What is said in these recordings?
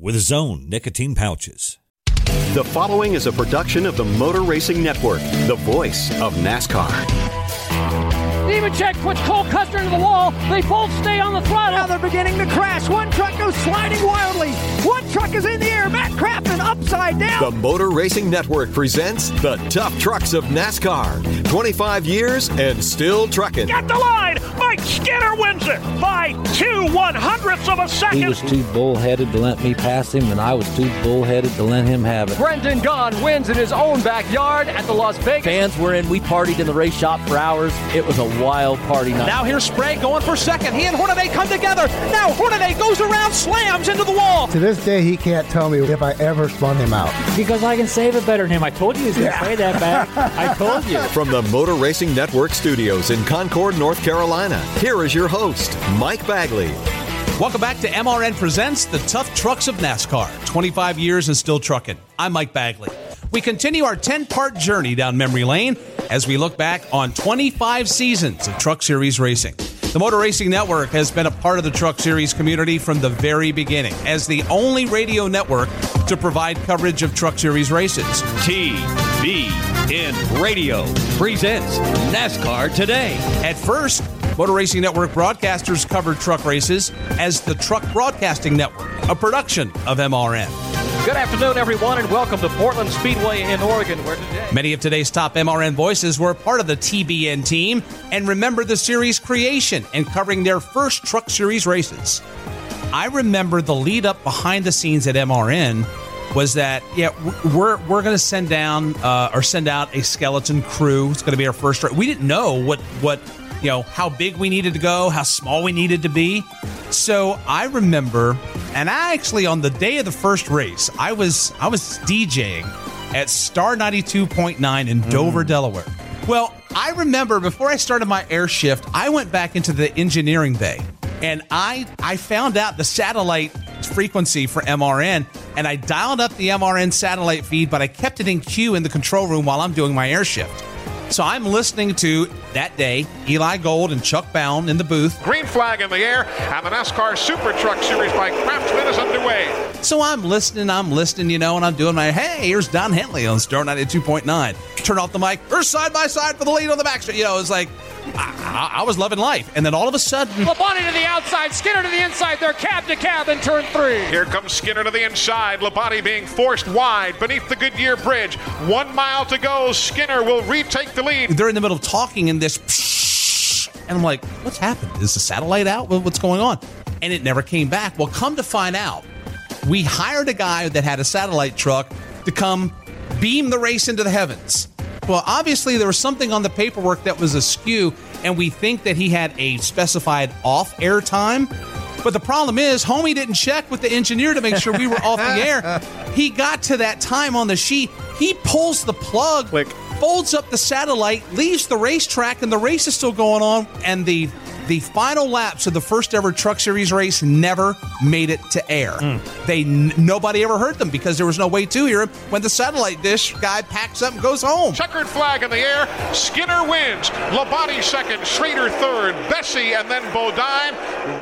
with Zone nicotine pouches. The following is a production of the Motor Racing Network, the voice of NASCAR. Nemechek puts Cole Custer into the wall. They both stay on the throttle. Now they're beginning to crash. One truck goes sliding wildly. One truck is in the air. Matt Crafton upside down. The Motor Racing Network presents the tough trucks of NASCAR. 25 years and still trucking. Get the line. Mike Skinner wins it by two one hundredths of a second. He was too bullheaded to let me pass him, and I was too bullheaded to let him have it. Brendan Gaughan wins in his own backyard at the Las Vegas. Fans were in. We partied in the race shop for hours. It was a wild party night. Now here's Sprague going for second. He and Hornaday come together. Now Hornaday goes around, slams into the wall. To this day, he can't tell me if I ever spun him out. Because I can save it better than him. I told you he was going to yeah. play that back. I told you. From the Motor Racing Network studios in Concord, North Carolina, here is your host, Mike Bagley. Welcome back to MRN Presents the Tough Trucks of NASCAR. 25 years and still trucking. I'm Mike Bagley. We continue our 10 part journey down memory lane as we look back on 25 seasons of Truck Series racing. The Motor Racing Network has been a part of the Truck Series community from the very beginning as the only radio network to provide coverage of Truck Series races. TBN Radio presents NASCAR Today. At first, Motor Racing Network broadcasters covered truck races as the Truck Broadcasting Network, a production of MRN. Good afternoon, everyone, and welcome to Portland Speedway in Oregon, where today. Many of today's top MRN voices were part of the TBN team and remember the series creation and covering their first Truck Series races. I remember the lead up behind the scenes at MRN was that yeah we're we're going to send down uh, or send out a skeleton crew. It's going to be our first. We didn't know what what you know how big we needed to go, how small we needed to be. So I remember, and I actually on the day of the first race, I was I was DJing at Star ninety two point nine in Dover, mm. Delaware. Well, I remember before I started my air shift, I went back into the engineering bay and I I found out the satellite frequency for MRN and I dialed up the MRN satellite feed, but I kept it in queue in the control room while I'm doing my air shift. So I'm listening to that day Eli Gold and Chuck Bown in the booth. Green flag in the air, and the NASCAR Super Truck Series by Craftsman is underway. So I'm listening, I'm listening, you know, and I'm doing my hey, here's Don Henley on Star 92.9. Turn off the mic, First side by side for the lead on the back You know, it's like I, I, was loving life. And then all of a sudden. Labonte to the outside, Skinner to the inside. They're cab to cab in turn three. Here comes Skinner to the inside. Labonte being forced wide beneath the Goodyear Bridge. One mile to go. Skinner will retake the lead. They're in the middle of talking in this. And I'm like, what's happened? Is the satellite out? What's going on? And it never came back. Well, come to find out, we hired a guy that had a satellite truck to come beam the race into the heavens. Well, obviously, there was something on the paperwork that was askew, and we think that he had a specified off air time. But the problem is, Homie didn't check with the engineer to make sure we were off the air. He got to that time on the sheet. He pulls the plug, Click. folds up the satellite, leaves the racetrack, and the race is still going on. And the the final laps of the first ever Truck Series race never made it to air. Mm. They nobody ever heard them because there was no way to hear them when the satellite dish guy packs up and goes home. Checkered flag in the air. Skinner wins. Labonte second. Schrader third. Bessey and then Bodine.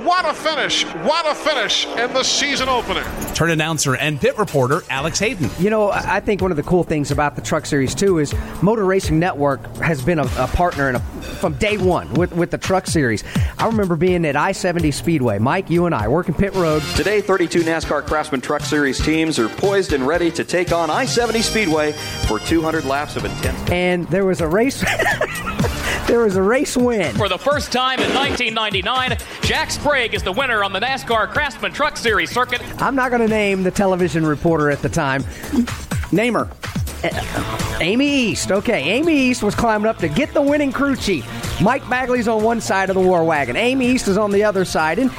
What a finish! What a finish in the season opener. Turn announcer and pit reporter Alex Hayden. You know, I think one of the cool things about the Truck Series too is Motor Racing Network has been a, a partner a, from day one with with the Truck Series. I remember being at I 70 Speedway. Mike, you and I working pit road. Today, 32 NASCAR Craftsman Truck Series teams are poised and ready to take on I 70 Speedway for 200 laps of intense. And there was a race. there was a race win. For the first time in 1999, Jack Sprague is the winner on the NASCAR Craftsman Truck Series circuit. I'm not going to name the television reporter at the time. Name her. Amy East. Okay, Amy East was climbing up to get the winning crew chief. Mike Bagley's on one side of the war wagon. Amy East is on the other side. And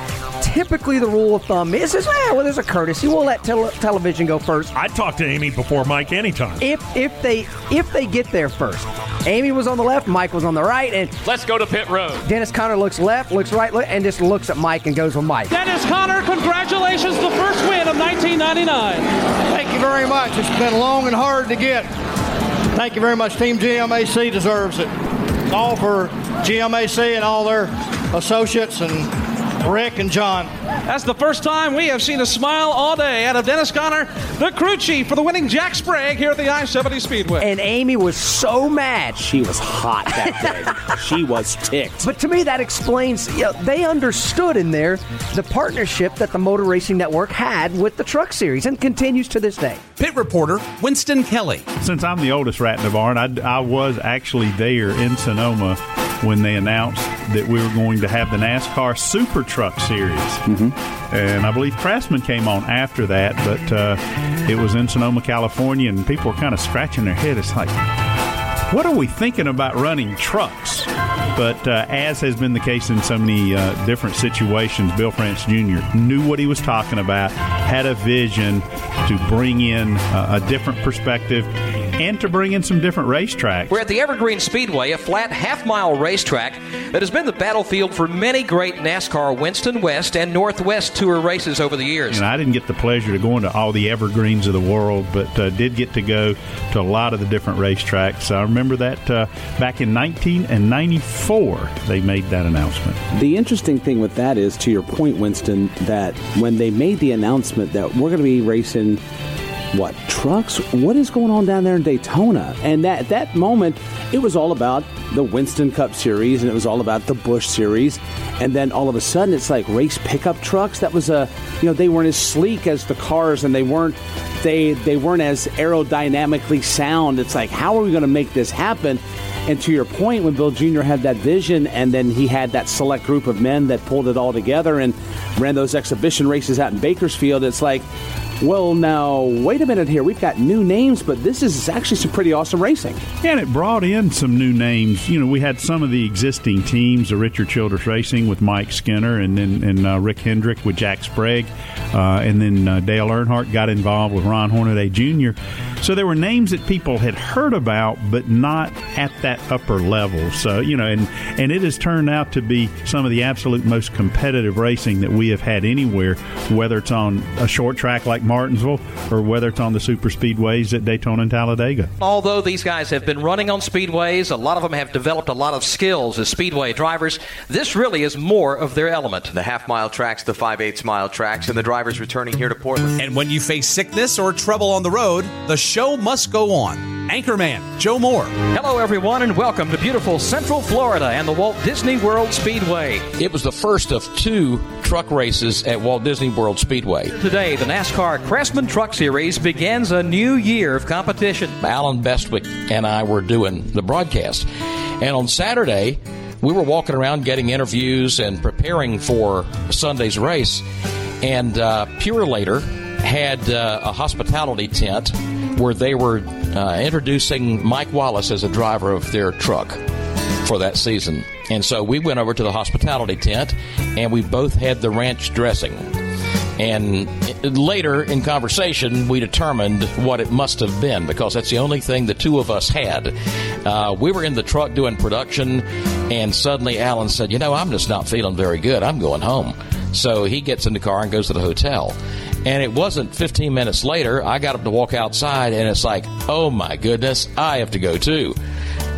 typically the rule of thumb is, is eh, well, there's a courtesy. We'll let tele- television go first. I'd talk to Amy before Mike anytime. If if they if they get there first, Amy was on the left, Mike was on the right, and let's go to pit road. Dennis Connor looks left, looks right, and just looks at Mike and goes with Mike. Dennis Connor, congratulations, the first win of 1999. Thank you very much. It's been long and hard to get. Thank you very much. Team GMAC deserves it. All for GMAC and all their associates and Rick and John. That's the first time we have seen a smile all day out of Dennis Connor, the crew chief for the winning Jack Sprague here at the I 70 Speedway. And Amy was so mad. She was hot that day. she was ticked. But to me, that explains you know, they understood in there the partnership that the Motor Racing Network had with the Truck Series and continues to this day. Pit reporter Winston Kelley. Since I'm the oldest rat in the barn, I, I was actually there in Sonoma when they announced that we were going to have the NASCAR Super Truck Series. Mm-hmm. And I believe Craftsman came on after that, but uh, it was in Sonoma, California, and people were kind of scratching their head. It's like, what are we thinking about running trucks? But uh, as has been the case in so many uh, different situations, Bill France Jr. knew what he was talking about, had a vision to bring in a different perspective and to bring in some different racetracks. We're at the Evergreen Speedway, a flat half mile racetrack that has been the battlefield for many great NASCAR Winston West and Northwest Tour races over the years. And I didn't get the pleasure to go into all the evergreens of the world, but uh, did get to go to a lot of the different racetracks. I remember that uh, back in 1994, they made that announcement. The interesting thing with that is, to your point, Winston, that when they made the announcement that we're going to be racing what trucks? What is going on down there in Daytona? And that at that moment, it was all about the Winston Cup Series, and it was all about the Busch Series. And then all of a sudden, it's like race pickup trucks. That was a, you know, they weren't as sleek as the cars, and they weren't they they weren't as aerodynamically sound. It's like, how are we going to make this happen? And to your point, when Bill Jr. had that vision, and then he had that select group of men that pulled it all together and ran those exhibition races out in Bakersfield, it's like, well, now, wait a minute here. We've got new names, but this is actually some pretty awesome racing. And it brought in some new names. You know, we had some of the existing teams, the Richard Childress Racing with Mike Skinner and then and uh, Rick Hendrick with Jack Sprague. Uh, and then uh, Dale Earnhardt got involved with Ron Hornaday Jr. So there were names that people had heard about, but not at that upper level. So, you know, and, and it has turned out to be some of the absolute most competitive racing that we have had anywhere, whether it's on a short track like Martinsville or whether it's on the super speedways at Daytona and Talladega. Although these guys have been running on speedways, a lot of them have developed a lot of skills as speedway drivers. This really is more of their element. The half mile tracks, the five eighths mile tracks, and the drivers returning here to Portland. And when you face sickness or trouble on the road, the show must go on. Anchorman, Joe Moore. Hello, everyone, and welcome to beautiful Central Florida and the Walt Disney World Speedway. It was the first of two truck races at Walt Disney World Speedway. Today, the NASCAR Craftsman Truck Series begins a new year of competition. Allen Bestwick and I were doing the broadcast. And on Saturday, we were walking around getting interviews and preparing for Sunday's race. And uh, Purolator had uh, a hospitality tent where they were uh, introducing Mike Wallace as a driver of their truck for that season. And so we went over to the hospitality tent and we both had the ranch dressing. And later in conversation, we determined what it must have been because that's the only thing the two of us had. Uh, we were in the truck doing production, and suddenly Allen said, You know, I'm just not feeling very good. I'm going home. So he gets in the car and goes to the hotel. And it wasn't 15 minutes later, I got up to walk outside, and it's like, oh my goodness, I have to go too.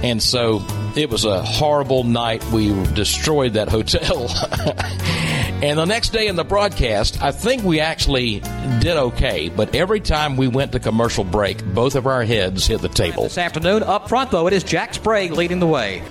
And so it was a horrible night. We destroyed that hotel. and the next day in the broadcast, I think we actually did okay. But every time we went to commercial break, both of our heads hit the table. This afternoon, up front, though, it is Jack Sprague leading the way.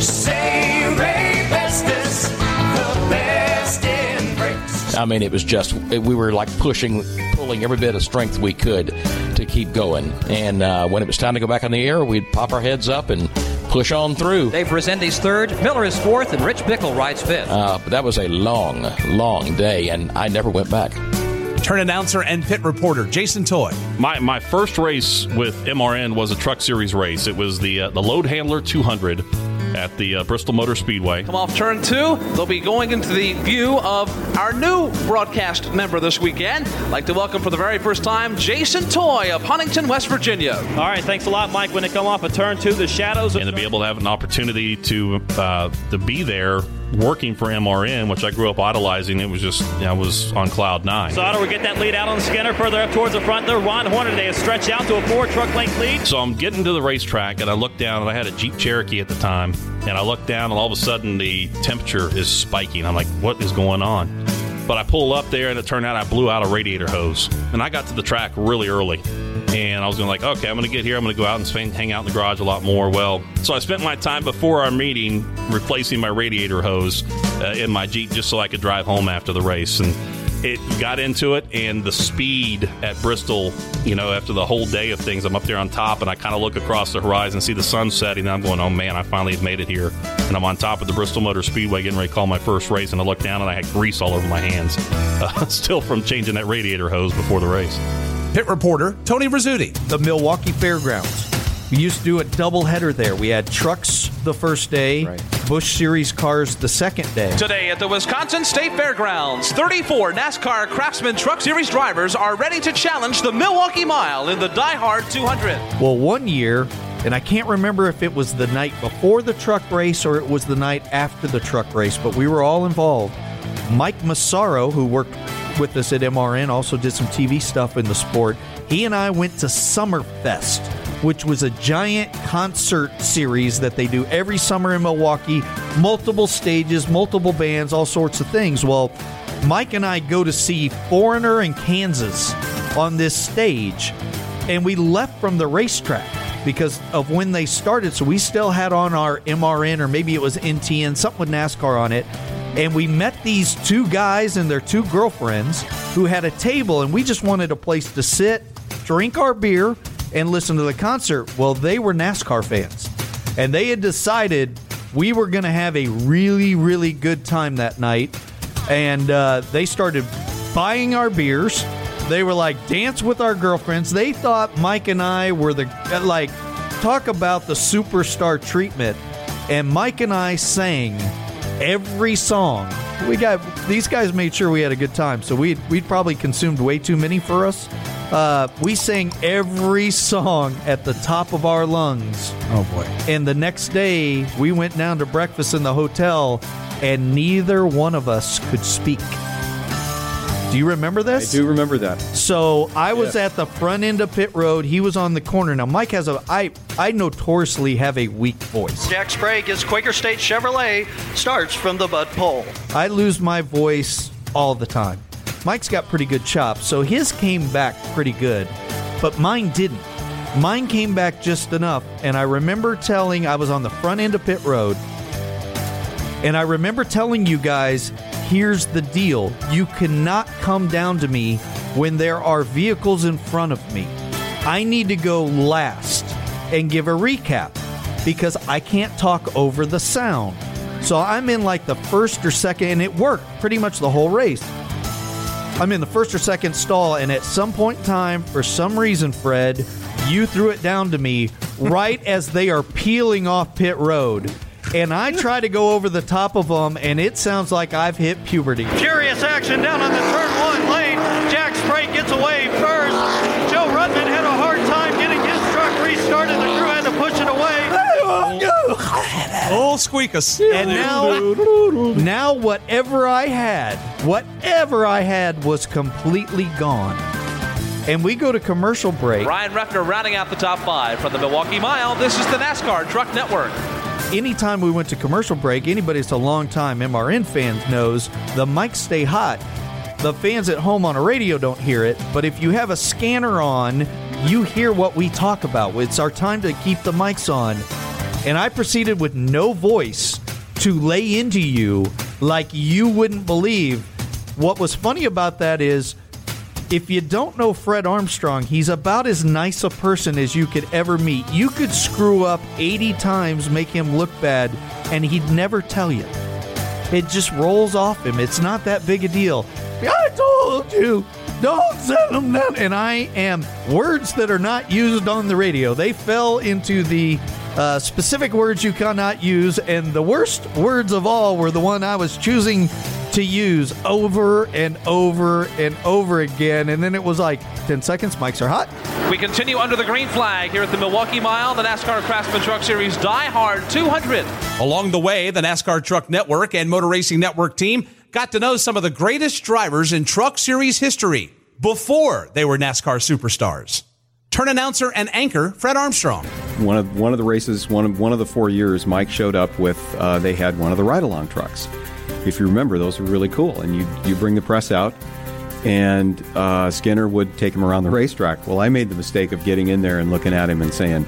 Say Raybestos, the best in brakes. I mean, it was just, we were like pushing, pulling every bit of strength we could to keep going. And uh, when it was time to go back on the air, we'd pop our heads up and push on through. Dave Rezendes third, Miller is fourth, and Rich Bickle rides fifth. Uh, but that was a long, long day, and I never went back. Turn announcer and pit reporter Jason Toy. My my first race with MRN was a Truck Series race. It was the uh, the Load Handler 200 at the uh, Bristol Motor Speedway. Come off turn two. They'll be going into the view of our new broadcast member this weekend. I'd like to welcome for the very first time Jason Toy of Huntington, West Virginia. All right, thanks a lot, Mike. When they come off a turn two, the shadows. and to be able to have an opportunity to uh, to be there working for MRN, which I grew up idolizing, it was just I was on cloud nine. So Otto will get that lead out on Skinner further up towards the front there. Ron Hornaday has stretched out to a four truck length lead. So I'm getting to the racetrack, and I look down, and I had a Jeep Cherokee at the time, and I look down, and all of a sudden the temperature is spiking. I'm like, what is going on? But I pull up there, and it turned out I blew out a radiator hose, and I got to the track really early. And I was going like, okay, I'm going to get here. I'm going to go out and spend, hang out in the garage a lot more. Well, so I spent my time before our meeting replacing my radiator hose uh, in my Jeep just so I could drive home after the race. And it got into it, and the speed at Bristol, you know, after the whole day of things, I'm up there on top, and I kind of look across the horizon, see the sun setting, and I'm going, oh man, I finally have made it here. And I'm on top of the Bristol Motor Speedway getting ready to call my first race, and I look down, and I had grease all over my hands, uh, still from changing that radiator hose before the race. Pit reporter Tony Rizzuti. The Milwaukee Fairgrounds. We used to do a double header there. We had trucks the first day, Busch Series cars the second day. Today at the Wisconsin State Fairgrounds, 34 NASCAR Craftsman Truck Series drivers are ready to challenge the Milwaukee Mile in the Die Hard 200. Well, one year, and I can't remember if it was the night before the truck race or it was the night after the truck race, but we were all involved. Mike Massaro, who worked with us at MRN, also did some TV stuff in the sport. He and I went to Summerfest, which was a giant concert series that they do every summer in Milwaukee, multiple stages, multiple bands, all sorts of things. Well, Mike and I go to see Foreigner and Kansas on this stage, and we left from the racetrack because of when they started. So we still had on our MRN or maybe it was NTN, something with NASCAR on it. And we met these two guys and their two girlfriends who had a table, and we just wanted a place to sit, drink our beer, and listen to the concert. Well, they were NASCAR fans, and they had decided we were going to have a really, really good time that night. And uh, they started buying our beers. They were like, dance with our girlfriends. They thought Mike and I were the, like, talk about the superstar treatment. And Mike and I sang every song. We got these guys made sure we had a good time, so we we'd probably consumed way too many for us. Uh, we sang every song at the top of our lungs. Oh boy! And the next day, we went down to breakfast in the hotel, and neither one of us could speak. Do you remember this? I do remember that. So I was Yeah. at the front end of pit road. He was on the corner. Now Mike has a I I notoriously have a weak voice. Jack Sprague is Quaker State Chevrolet, starts from the Bud Pole. I lose my voice all the time. Mike's got pretty good chops, so his came back pretty good, but mine didn't. Mine came back just enough, and I remember telling I was on the front end of pit road, and I remember telling you guys, here's the deal. You cannot come down to me when there are vehicles in front of me. I need to go last and give a recap because I can't talk over the sound. So I'm in like the first or second, and it worked pretty much the whole race. I'm in the first or second stall, and at some point in time, for some reason, Fred, you threw it down to me right as they are peeling off pit road. And I try to go over the top of them, and it sounds like I've hit puberty. Furious action down on the turn one lane. Jack Sprague gets away first. Joe Ruttman had a hard time getting his truck restarted. The crew had to push it away. Oh, squeak us. And now, now whatever I had, whatever I had was completely gone. And we go to commercial break. Ryan Reffner rounding out the top five from the Milwaukee Mile. This is the NASCAR Truck Network. Anytime we went to commercial break, anybody that's a long time MRN fan knows the mics stay hot. The fans at home on a radio don't hear it, but if you have a scanner on, you hear what we talk about. It's our time to keep the mics on. And I proceeded with no voice to lay into you like you wouldn't believe. What was funny about that is if you don't know Fred Armstrong, he's about as nice a person as you could ever meet. You could screw up 80 times, make him look bad, and he'd never tell you. It just rolls off him. It's not that big a deal. I told you, don't send them down. And I am words that are not used on the radio. They fell into the Uh, specific words you cannot use, and the worst words of all were the one I was choosing to use over and over and over again. And then it was like 10 seconds, mics are hot. We continue under the green flag here at the Milwaukee Mile, the NASCAR Craftsman Truck Series Die Hard 200. Along the way, the NASCAR Truck Network and Motor Racing Network team got to know some of the greatest drivers in Truck Series history before they were NASCAR superstars. Turn announcer and anchor Fred Armstrong. One of one of the races, one of one of the four years, Mike showed up with. Uh, they had one of the ride along trucks. If you remember, those were really cool. And you you bring the press out, and uh, Skinner would take him around the racetrack. Well, I made the mistake of getting in there and looking at him and saying,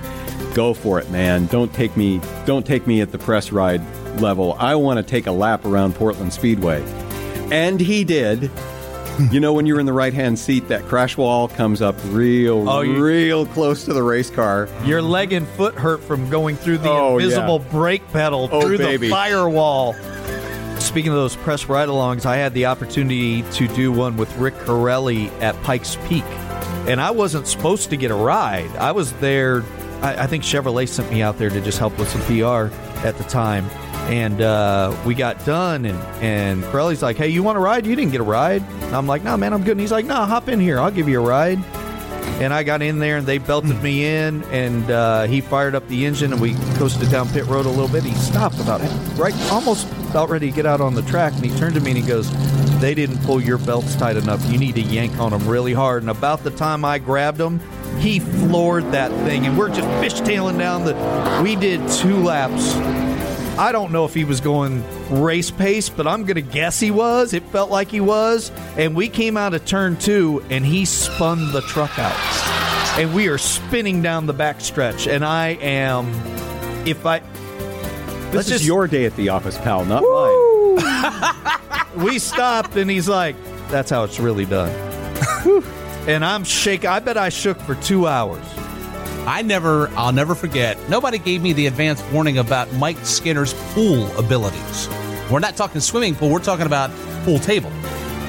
"Go for it, man! Don't take me don't take me at the press ride level. I want to take a lap around Portland Speedway." And he did. you know, when you're in the right hand seat, that crash wall comes up real, Oh, you- real close to the race car. Your leg and foot hurt from going through the Oh, invisible yeah. brake pedal Oh, through baby. the firewall. Speaking of those press ride alongs, I had the opportunity to do one with Rick Carelli at Pikes Peak. And I wasn't supposed to get a ride. I was there, I, I think Chevrolet sent me out there to just help with some PR at the time. And uh, we got done, and, and Carelli's like, Hey, you want a ride? You didn't get a ride. And I'm like, No, man, I'm good. And he's like, No, hop in here. I'll give you a ride. And I got in there and they belted me in and uh, he fired up the engine and we coasted down pit road a little bit. He stopped about right almost about ready to get out on the track and he turned to me and he goes, They didn't pull your belts tight enough. You need to yank on them really hard. And about the time I grabbed him, he floored that thing and we're just fishtailing down the we did two laps. I don't know if he was going race pace, but I'm going to guess he was. It felt like he was. And we came out of turn two, and he spun the truck out. And we are spinning down the back stretch. And I am, if I. This is your day at the office, pal, not mine. we stopped, and he's like, that's how it's really done. And I'm shaking. I bet I shook for two hours. I never, I'll never forget. Nobody gave me the advance warning about Mike Skinner's pool abilities. We're not talking swimming pool. We're talking about pool table.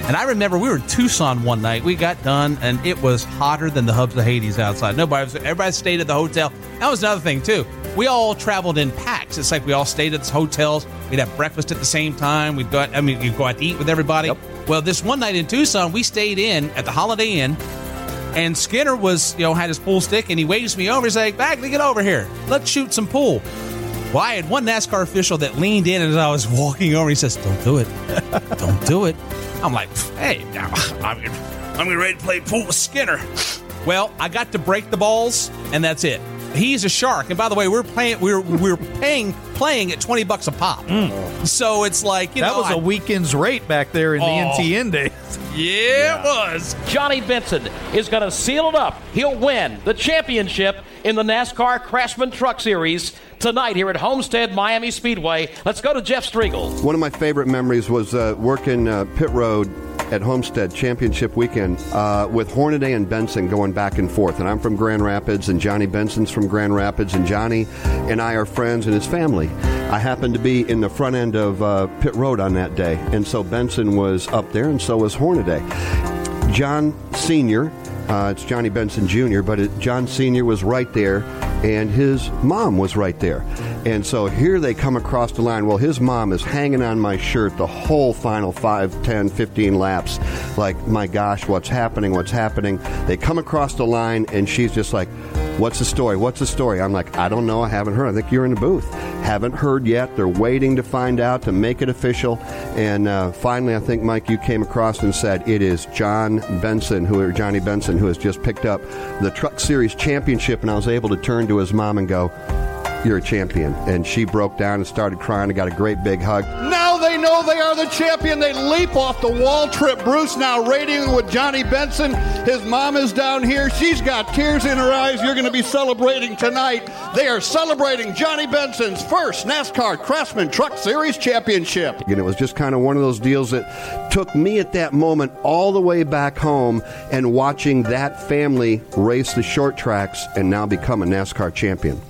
And I remember we were in Tucson one night. We got done, and it was hotter than the hubs of Hades outside. Nobody was. Everybody stayed at the hotel. That was another thing too. We all traveled in packs. It's like we all stayed at the hotels. We'd have breakfast at the same time. We'd go. Out, I mean, you'd go out to eat with everybody. Well, this one night in Tucson, we stayed in at the Holiday Inn. And Skinner was, you know, had his pool stick and he waves me over. He's like, Bagley, get over here. Let's shoot some pool. Well, I had one NASCAR official that leaned in as I was walking over. He says, Don't do it. Don't do it. I'm like, Hey, I'm, I'm ready to play pool with Skinner. Well, I got to break the balls, and that's it. He's a shark, and by the way, we're playing. We're we're paying playing at twenty bucks a pop. So it's like you that know, was a I- weekend's rate back there in the Oh. NTN days. Yeah, it was. Johnny Benson is going to seal it up. He'll win the championship in the NASCAR Craftsman Truck Series tonight here at Homestead Miami Speedway. Let's go to Jeff Striegle. One of my favorite memories was uh, working uh, pit road at Homestead Championship weekend uh, with Hornaday and Benson going back and forth. And I'm from Grand Rapids, and Johnny Benson's from Grand Rapids, and Johnny and I are friends and his family. I happened to be in the front end of uh, pit road on that day, and so Benson was up there, and so was Hornaday. John Sr., uh, it's Johnny Benson Jr., but it, John Sr. was right there, and his mom was right there. And so here they come across the line. Well, his mom is hanging on my shirt the whole final 5, 10, 15 laps. Like, my gosh, what's happening? What's happening? They come across the line, and she's just like, What's the story? What's the story? I'm like, I don't know. I haven't heard. I think you're in the booth. Haven't heard yet. They're waiting to find out to make it official. And uh, finally, I think Mike, you came across and said it is John Benson, who or Johnny Benson, who has just picked up the Truck Series championship. And I was able to turn to his mom and go, "You're a champion." And she broke down and started crying. and got a great big hug. They know they are the champion. They leap off the wall. Trip Bruce now radiating with Johnny Benson. His mom is down here. She's got tears in her eyes. You're going to be celebrating tonight. They are celebrating Johnny Benson's first NASCAR Craftsman Truck Series championship. And it was just kind of one of those deals that took me at that moment all the way back home and watching that family race the short tracks and now become a NASCAR champion.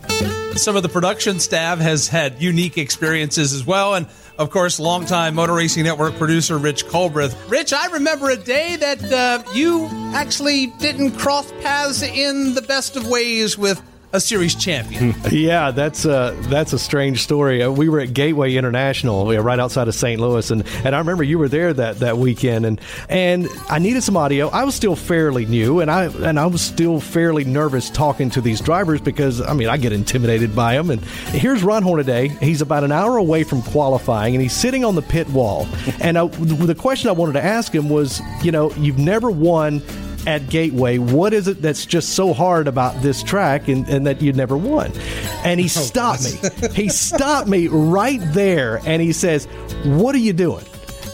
Some of the production staff has had unique experiences as well. And of course, longtime Motor Racing Network producer Rich Colbreth. Rich, I remember a day that uh, you actually didn't cross paths in the best of ways with a series champion. yeah, that's a that's a strange story. Uh, we were at Gateway International, right outside of St. Louis, and, and I remember you were there that, that weekend, and and I needed some audio. I was still fairly new, and I and I was still fairly nervous talking to these drivers because I mean I get intimidated by them. And here's Ron Hornaday. He's about an hour away from qualifying, and he's sitting on the pit wall. and I, the question I wanted to ask him was, you know, you've never won at Gateway. What is it that's just so hard about this track and, and that you never won? And he oh, stopped me. He stopped me right there and he says, What are you doing?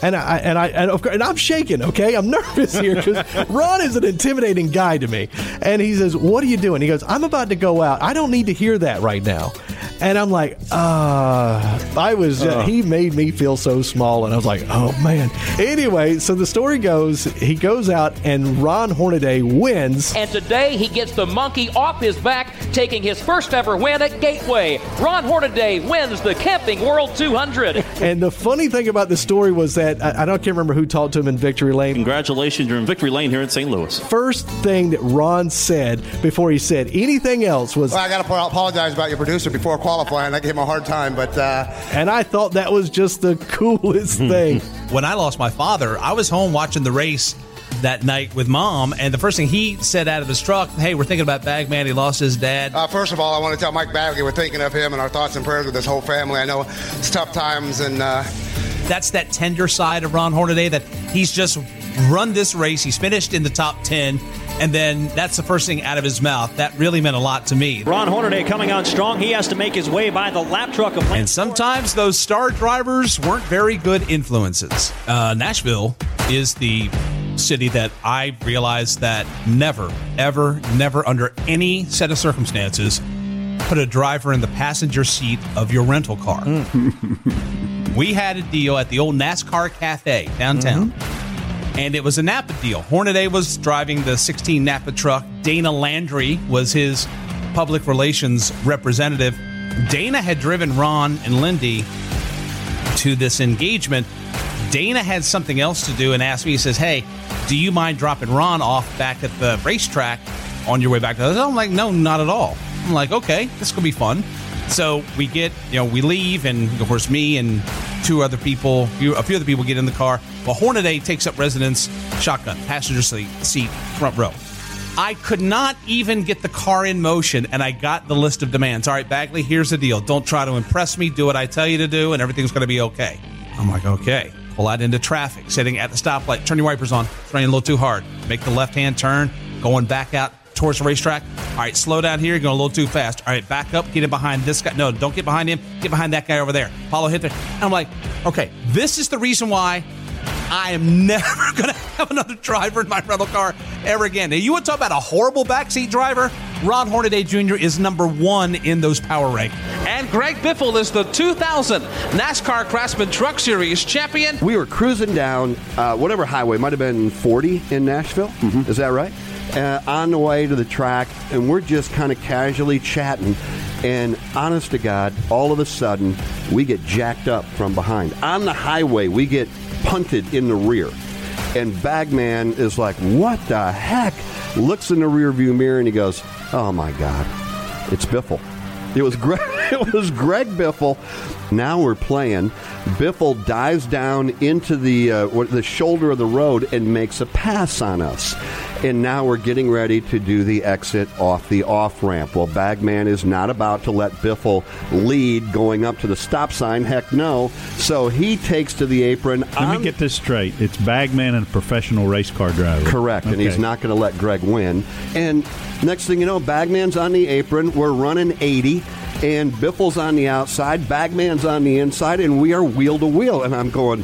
And I and I and, of course, and I'm shaking. Okay, I'm nervous here because Ron is an intimidating guy to me. And he says, "What are you doing?" He goes, "I'm about to go out. I don't need to hear that right now." And I'm like, uh, I was, Uh. he made me feel so small. And I was like, oh man. Anyway, so the story goes, he goes out and Ron Hornaday wins. And today he gets the monkey off his back, taking his first ever win at Gateway. Ron Hornaday wins the Camping World 200. And the funny thing about the story was that I, I don't can't remember who talked to him in Victory Lane. Congratulations, you're in Victory Lane here in St. Louis. First thing that Ron said before he said anything else was, Well, I got to apologize about your producer before qualifying. I gave him a hard time, but uh, and I thought that was just the coolest thing. when I lost my father, I was home watching the race that night with mom, and the first thing he said out of his truck, "Hey, we're thinking about Bagman. He lost his dad." uh, first of all, I want to tell Mike Bagley we're thinking of him and our thoughts and prayers with his whole family. I know it's tough times, and uh, That's that tender side of Ron Hornaday that he's just run this race. He's finished in the top ten, and then that's the first thing out of his mouth. That really meant a lot to me. Ron Hornaday coming on strong. He has to make his way by the lap truck of And sometimes those star drivers weren't very good influences. Uh, Nashville is the city that I realized that never, ever, never, under any set of circumstances, put a driver in the passenger seat of your rental car. we had a deal at the old NASCAR Cafe downtown. And it was a Napa deal. Hornaday was driving the 16 Napa truck. Dana Landry was his public relations representative. Dana had driven Ron and Lindy to this engagement. Dana had something else to do and asked me, he says, Hey, do you mind dropping Ron off back at the racetrack on your way back I'm like, No, not at all. I'm like, Okay, this could be fun. So we get, you know, we leave, and of course, me and two other people, a few other people get in the car. Well, Hornaday takes up residence, shotgun, passenger seat, front row. I could not even get the car in motion, and I got the list of demands. All right, Bagley, here's the deal. Don't try to impress me. Do what I tell you to do, and everything's going to be okay. I'm like, okay. Pull out into traffic, sitting at the stoplight. Turn your wipers on. It's raining a little too hard. Make the left hand turn, going back out towards the racetrack. All right, slow down here. You're going a little too fast. All right, back up. Get in behind this guy. No, don't get behind him. Get behind that guy over there. Follow hit there. And I'm like, okay, this is the reason why I am never going to have another driver in my rental car ever again. Now, you want to talk about a horrible backseat driver? Ron Hornaday Jr. is number one in those power rankings. And Greg Biffle is the 2000 NASCAR Craftsman Truck Series champion. We were cruising down uh, whatever highway, might have been 40 in Nashville. Is that right? Uh, on the way to the track, and we're just kind of casually chatting. And honest to God, all of a sudden, we get jacked up from behind. On the highway, we get punted in the rear. And Bagman is like, What the heck? Looks in the rearview mirror and he goes, Oh my God, it's Biffle. It was Greg. It was Greg Biffle. Now we're playing. Biffle dives down into the uh, the shoulder of the road and makes a pass on us. And now we're getting ready to do the exit off the off ramp. Well, Bagman is not about to let Biffle lead going up to the stop sign. Heck no. So he takes to the apron. Let on- me get this straight. It's Bagman and a professional race car driver. Correct, and he's not going to let Greg win. And next thing you know, Bagman's on the apron. We're running 80, and Biffle's on the outside. Bagman's on the inside, and we are wheel to wheel. And I'm going,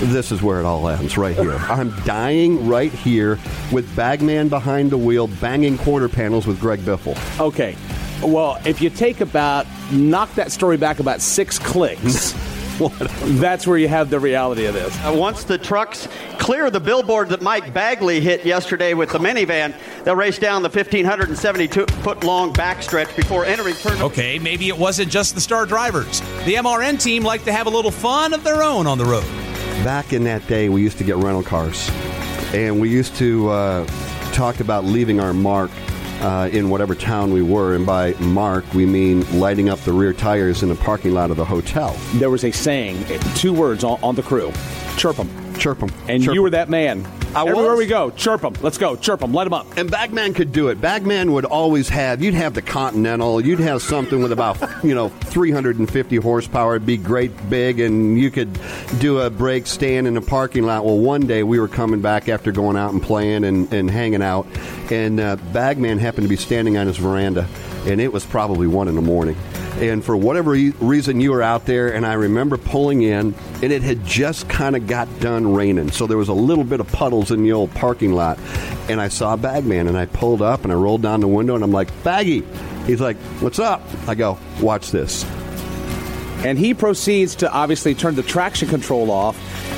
this is where it all ends, right here. I'm dying right here with Bagman behind the wheel, banging quarter panels with Greg Biffle. Okay. Well, if you take about, knock that story back about six clicks, mm-hmm. That's where you have the reality of this. Uh, once the trucks clear the billboard that Mike Bagley hit yesterday with the minivan, they'll race down the 1,572 foot long backstretch before entering turn. Okay, maybe it wasn't just the star drivers. The MRN team liked to have a little fun of their own on the road. Back in that day, we used to get rental cars, and we used to uh, talk about leaving our mark uh, in whatever town we were. And by mark, we mean lighting up the rear tires in the parking lot of the hotel. There was a saying, two words on, on the crew chirp them. Chirp them. And Chirp you 'em. were that man. I Everywhere was? we go, chirp them. Let's go, chirp them. Let them up. And Bagman could do it. Bagman would always have, you'd have the Continental, you'd have something with about, you know, 350 horsepower. It'd be great big, and you could do a brake stand in the parking lot. Well, one day we were coming back after going out and playing and, and hanging out, and uh, Bagman happened to be standing on his veranda, and it was probably 1 in the morning. And for whatever re- reason, you were out there, and I remember pulling in, and it had just kind of got done raining. So there was a little bit of puddles in the old parking lot. And I saw Bagman, and I pulled up, and I rolled down the window, and I'm like, Baggy. He's like, What's up? I go, Watch this. And he proceeds to obviously turn the traction control off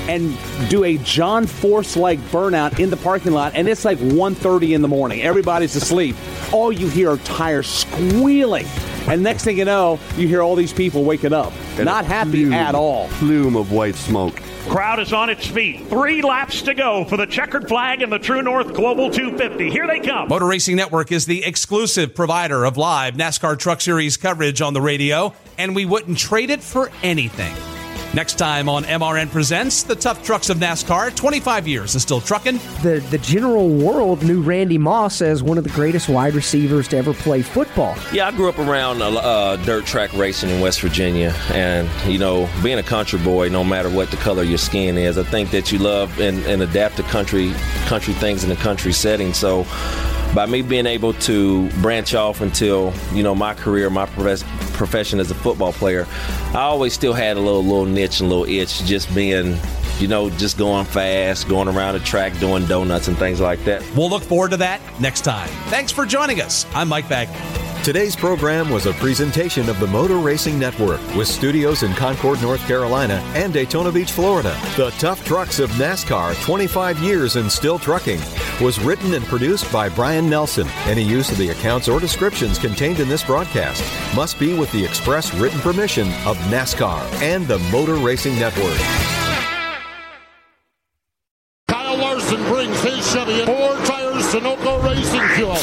and do a John Force like burnout in the parking lot. And it's like 1.30 in the morning. Everybody's asleep. All you hear are tires squealing. And next thing you know, you hear all these people waking up. Not happy at all. Plume of white smoke. Crowd is on its feet. Three laps to go for the checkered flag and the True North Global 250. Here they come. Motor Racing Network is the exclusive provider of live NASCAR Truck Series coverage on the radio, and we wouldn't trade it for anything. Next time on MRN Presents, the tough trucks of NASCAR, 25 years and still trucking. The the general world knew Randy Moss as one of the greatest wide receivers to ever play football. Yeah, I grew up around uh, uh, dirt track racing in West Virginia, and you know, being a country boy, no matter what the color of your skin is, I think that you love and, and adapt to country country things in a country setting. So, by me being able to branch off until you know my career, my profes- profession as a football player, I always still had a little little niche and little itch, just being. You know, just going fast, going around the track, doing donuts and things like that. We'll look forward to that next time. Thanks for joining us. I'm Mike Bagley. Today's program was a presentation of the Motor Racing Network with studios in Concord, North Carolina and Daytona Beach, Florida. The Tough Trucks of NASCAR 25 Years and Still Trucking was written and produced by Brian Nelson. Any use of the accounts or descriptions contained in this broadcast must be with the express written permission of NASCAR and the Motor Racing Network.